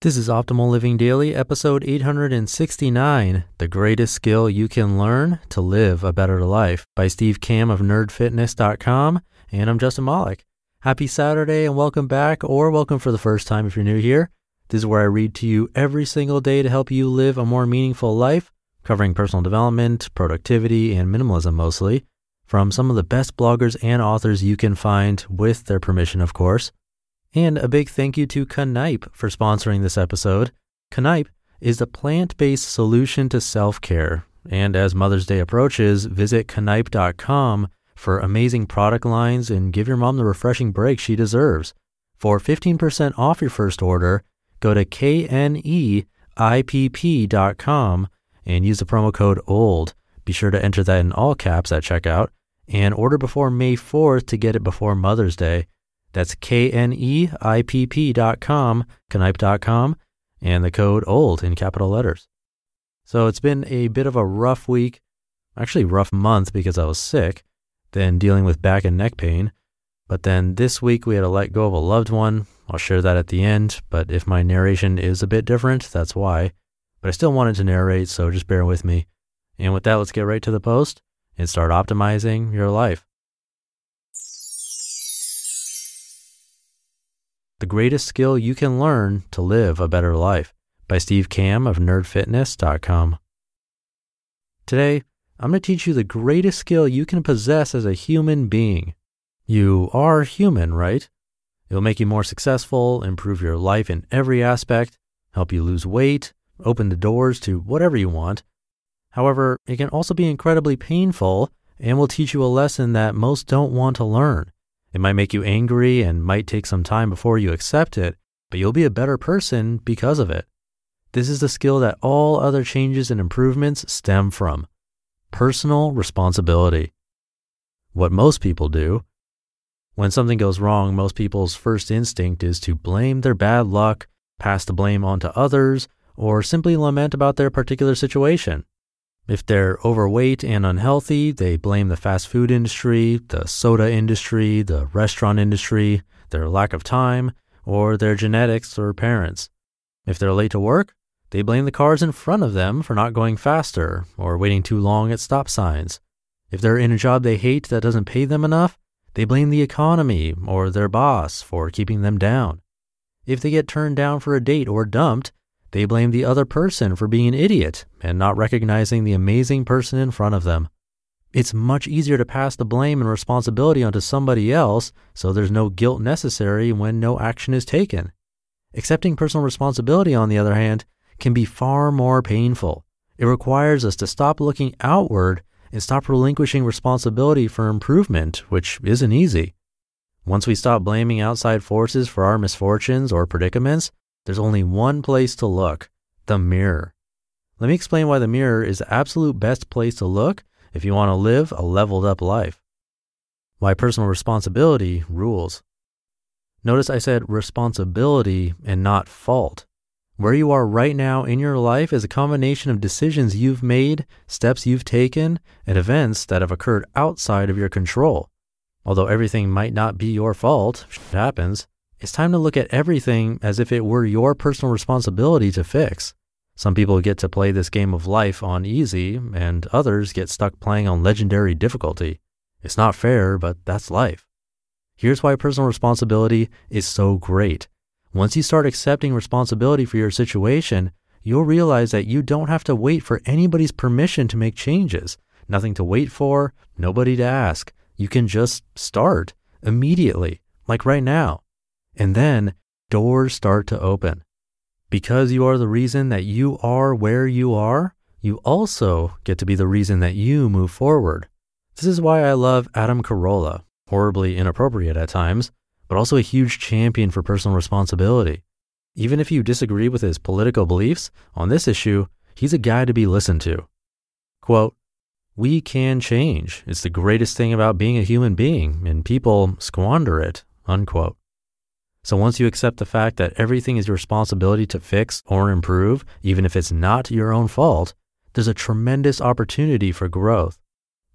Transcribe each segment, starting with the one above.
This is Optimal Living Daily, episode 869 The Greatest Skill You Can Learn to Live a Better Life by Steve Kamb of nerdfitness.com. And I'm Justin Malik. Happy Saturday and welcome back, or welcome for the first time if you're new here. This is where I read to you every single day to help you live a more meaningful life, covering personal development, productivity, and minimalism mostly, from some of the best bloggers and authors you can find, with their permission, of course. And a big thank you to Kneipp for sponsoring this episode. Kneipp is a plant based solution to self care. And as Mother's Day approaches, visit kneipp.com for amazing product lines and give your mom the refreshing break she deserves. For 15% off your first order, go to kneipp.com and use the promo code OLD. Be sure to enter that in all caps at checkout and order before May 4th to get it before Mother's Day. That's K-N-E-I-P-P dot com, Kneipp dot com, and the code OLD in capital letters. So it's been a bit of a rough week, actually rough month because I was sick, then dealing with back and neck pain. But then this week we had to let go of a loved one. I'll share that at the end, but if my narration is a bit different, that's why. But I still wanted to narrate, so just bear with me. And with that, let's get right to the post and start optimizing your life. The Greatest Skill You Can Learn to Live a Better Life by Steve Kamb of nerdfitness.com. Today, I'm going to teach you the greatest skill you can possess as a human being. You are human, right? It'll make you more successful, improve your life in every aspect, help you lose weight, open the doors to whatever you want. However, it can also be incredibly painful and will teach you a lesson that most don't want to learn. It might make you angry and might take some time before you accept it, but you'll be a better person because of it. This is the skill that all other changes and improvements stem from personal responsibility. What most people do. When something goes wrong, most people's first instinct is to blame their bad luck, pass the blame onto others, or simply lament about their particular situation. If they're overweight and unhealthy, they blame the fast food industry, the soda industry, the restaurant industry, their lack of time, or their genetics or parents. If they're late to work, they blame the cars in front of them for not going faster or waiting too long at stop signs. If they're in a job they hate that doesn't pay them enough, they blame the economy or their boss for keeping them down. If they get turned down for a date or dumped, they blame the other person for being an idiot and not recognizing the amazing person in front of them. It's much easier to pass the blame and responsibility onto somebody else so there's no guilt necessary when no action is taken. Accepting personal responsibility, on the other hand, can be far more painful. It requires us to stop looking outward and stop relinquishing responsibility for improvement, which isn't easy. Once we stop blaming outside forces for our misfortunes or predicaments, there's only one place to look the mirror. Let me explain why the mirror is the absolute best place to look if you want to live a leveled up life. Why personal responsibility rules. Notice I said responsibility and not fault. Where you are right now in your life is a combination of decisions you've made, steps you've taken, and events that have occurred outside of your control. Although everything might not be your fault, it happens, it's time to look at everything as if it were your personal responsibility to fix. Some people get to play this game of life on easy, and others get stuck playing on legendary difficulty. It's not fair, but that's life. Here's why personal responsibility is so great. Once you start accepting responsibility for your situation, you'll realize that you don't have to wait for anybody's permission to make changes. Nothing to wait for, nobody to ask. You can just start immediately, like right now. And then doors start to open. Because you are the reason that you are where you are, you also get to be the reason that you move forward. This is why I love Adam Carolla, horribly inappropriate at times, but also a huge champion for personal responsibility. Even if you disagree with his political beliefs on this issue, he's a guy to be listened to. Quote, we can change. It's the greatest thing about being a human being, and people squander it. Unquote. So once you accept the fact that everything is your responsibility to fix or improve, even if it's not your own fault, there's a tremendous opportunity for growth.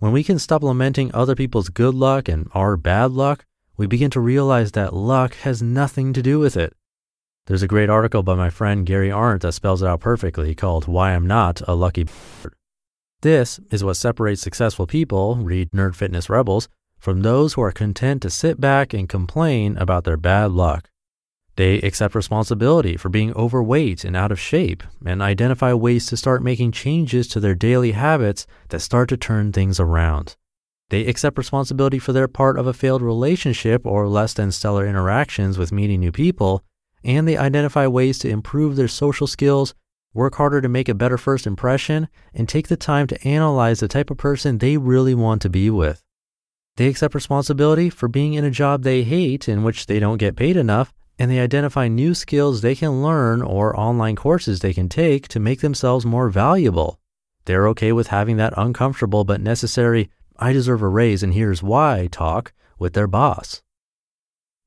When we can stop lamenting other people's good luck and our bad luck, we begin to realize that luck has nothing to do with it. There's a great article by my friend Gary Arndt that spells it out perfectly called Why I'm Not a Lucky Bird. This is what separates successful people, read Nerd Fitness Rebels, from those who are content to sit back and complain about their bad luck. They accept responsibility for being overweight and out of shape and identify ways to start making changes to their daily habits that start to turn things around. They accept responsibility for their part of a failed relationship or less than stellar interactions with meeting new people, and they identify ways to improve their social skills, work harder to make a better first impression, and take the time to analyze the type of person they really want to be with. They accept responsibility for being in a job they hate in which they don't get paid enough and they identify new skills they can learn or online courses they can take to make themselves more valuable. They're okay with having that uncomfortable but necessary, I deserve a raise and here's why talk with their boss.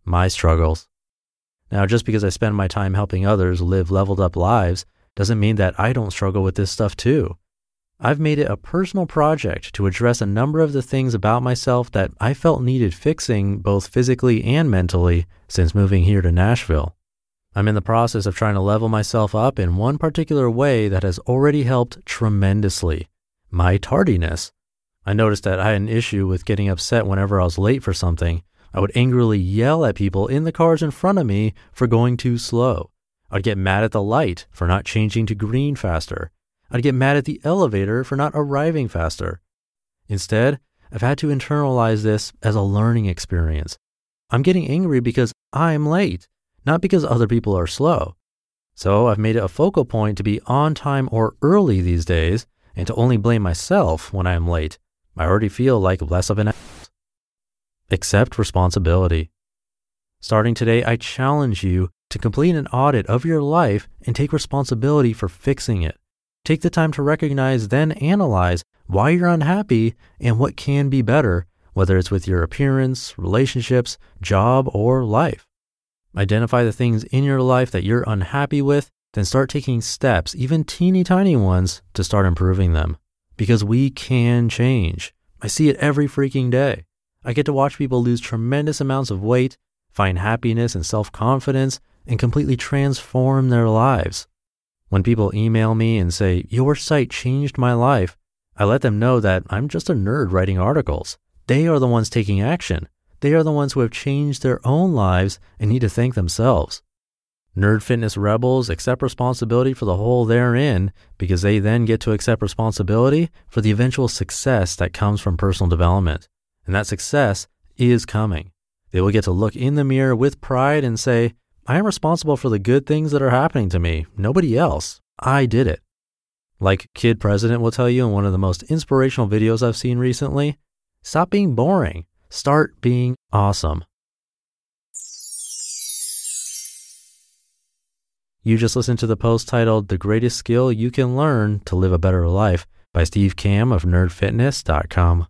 My struggles. Now, just because I spend my time helping others live leveled up lives doesn't mean that I don't struggle with this stuff too. I've made it a personal project to address a number of the things about myself that I felt needed fixing both physically and mentally since moving here to Nashville. I'm in the process of trying to level myself up in one particular way that has already helped tremendously my tardiness. I noticed that I had an issue with getting upset whenever I was late for something. I would angrily yell at people in the cars in front of me for going too slow. I'd get mad at the light for not changing to green faster. I'd get mad at the elevator for not arriving faster. Instead, I've had to internalize this as a learning experience. I'm getting angry because I'm late, not because other people are slow. So I've made it a focal point to be on time or early these days and to only blame myself when I am late. I already feel like less of an ass. Accept responsibility. Starting today, I challenge you to complete an audit of your life and take responsibility for fixing it. Take the time to recognize, then analyze why you're unhappy and what can be better, whether it's with your appearance, relationships, job, or life. Identify the things in your life that you're unhappy with, then start taking steps, even teeny tiny ones, to start improving them. Because we can change. I see it every freaking day. I get to watch people lose tremendous amounts of weight, find happiness and self confidence, and completely transform their lives. When people email me and say, Your site changed my life, I let them know that I'm just a nerd writing articles. They are the ones taking action. They are the ones who have changed their own lives and need to thank themselves. Nerd Fitness Rebels accept responsibility for the hole they're in because they then get to accept responsibility for the eventual success that comes from personal development. And that success is coming. They will get to look in the mirror with pride and say, I am responsible for the good things that are happening to me. Nobody else. I did it. Like Kid President will tell you in one of the most inspirational videos I've seen recently stop being boring. Start being awesome. You just listened to the post titled The Greatest Skill You Can Learn to Live a Better Life by Steve Kamb of nerdfitness.com.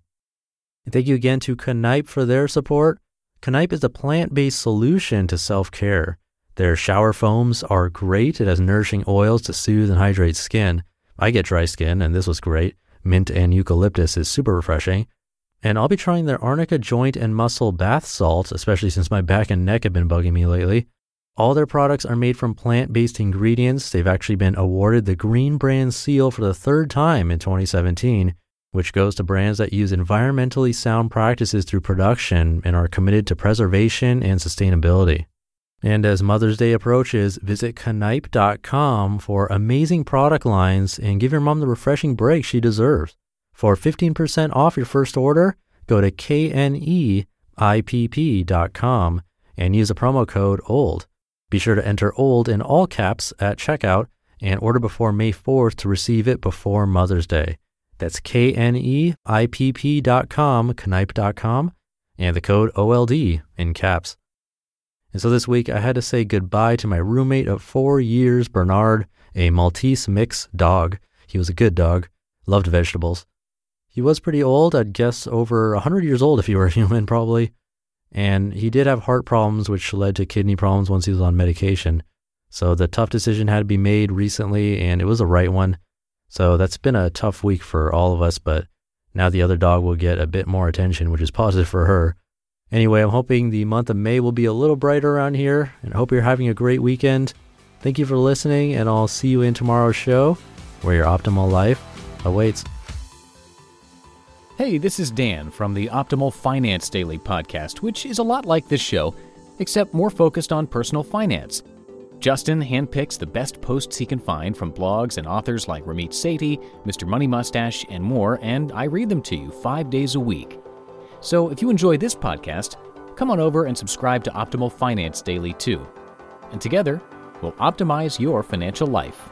And thank you again to Kneipp for their support. Kneipp is a plant based solution to self care. Their shower foams are great. It has nourishing oils to soothe and hydrate skin. I get dry skin, and this was great. Mint and eucalyptus is super refreshing. And I'll be trying their Arnica joint and muscle bath salt, especially since my back and neck have been bugging me lately. All their products are made from plant based ingredients. They've actually been awarded the Green Brand Seal for the third time in 2017, which goes to brands that use environmentally sound practices through production and are committed to preservation and sustainability. And as Mother's Day approaches, visit Kneipp.com for amazing product lines and give your mom the refreshing break she deserves. For 15% off your first order, go to KNEIPP.com and use the promo code OLD. Be sure to enter OLD in all caps at checkout and order before May 4th to receive it before Mother's Day. That's K-N-E-I-P-P.com, Kneipp.com, and the code OLD in caps. And so this week I had to say goodbye to my roommate of four years, Bernard, a Maltese mix dog. He was a good dog, loved vegetables. He was pretty old, I'd guess over 100 years old if he were a human, probably. And he did have heart problems, which led to kidney problems once he was on medication. So the tough decision had to be made recently, and it was the right one. So that's been a tough week for all of us, but now the other dog will get a bit more attention, which is positive for her. Anyway, I'm hoping the month of May will be a little brighter around here, and I hope you're having a great weekend. Thank you for listening, and I'll see you in tomorrow's show where your optimal life awaits. Hey, this is Dan from the Optimal Finance Daily podcast, which is a lot like this show, except more focused on personal finance. Justin handpicks the best posts he can find from blogs and authors like Ramit Sethi, Mr. Money Mustache, and more, and I read them to you five days a week. So if you enjoy this podcast, come on over and subscribe to Optimal Finance Daily too. And together, we'll optimize your financial life.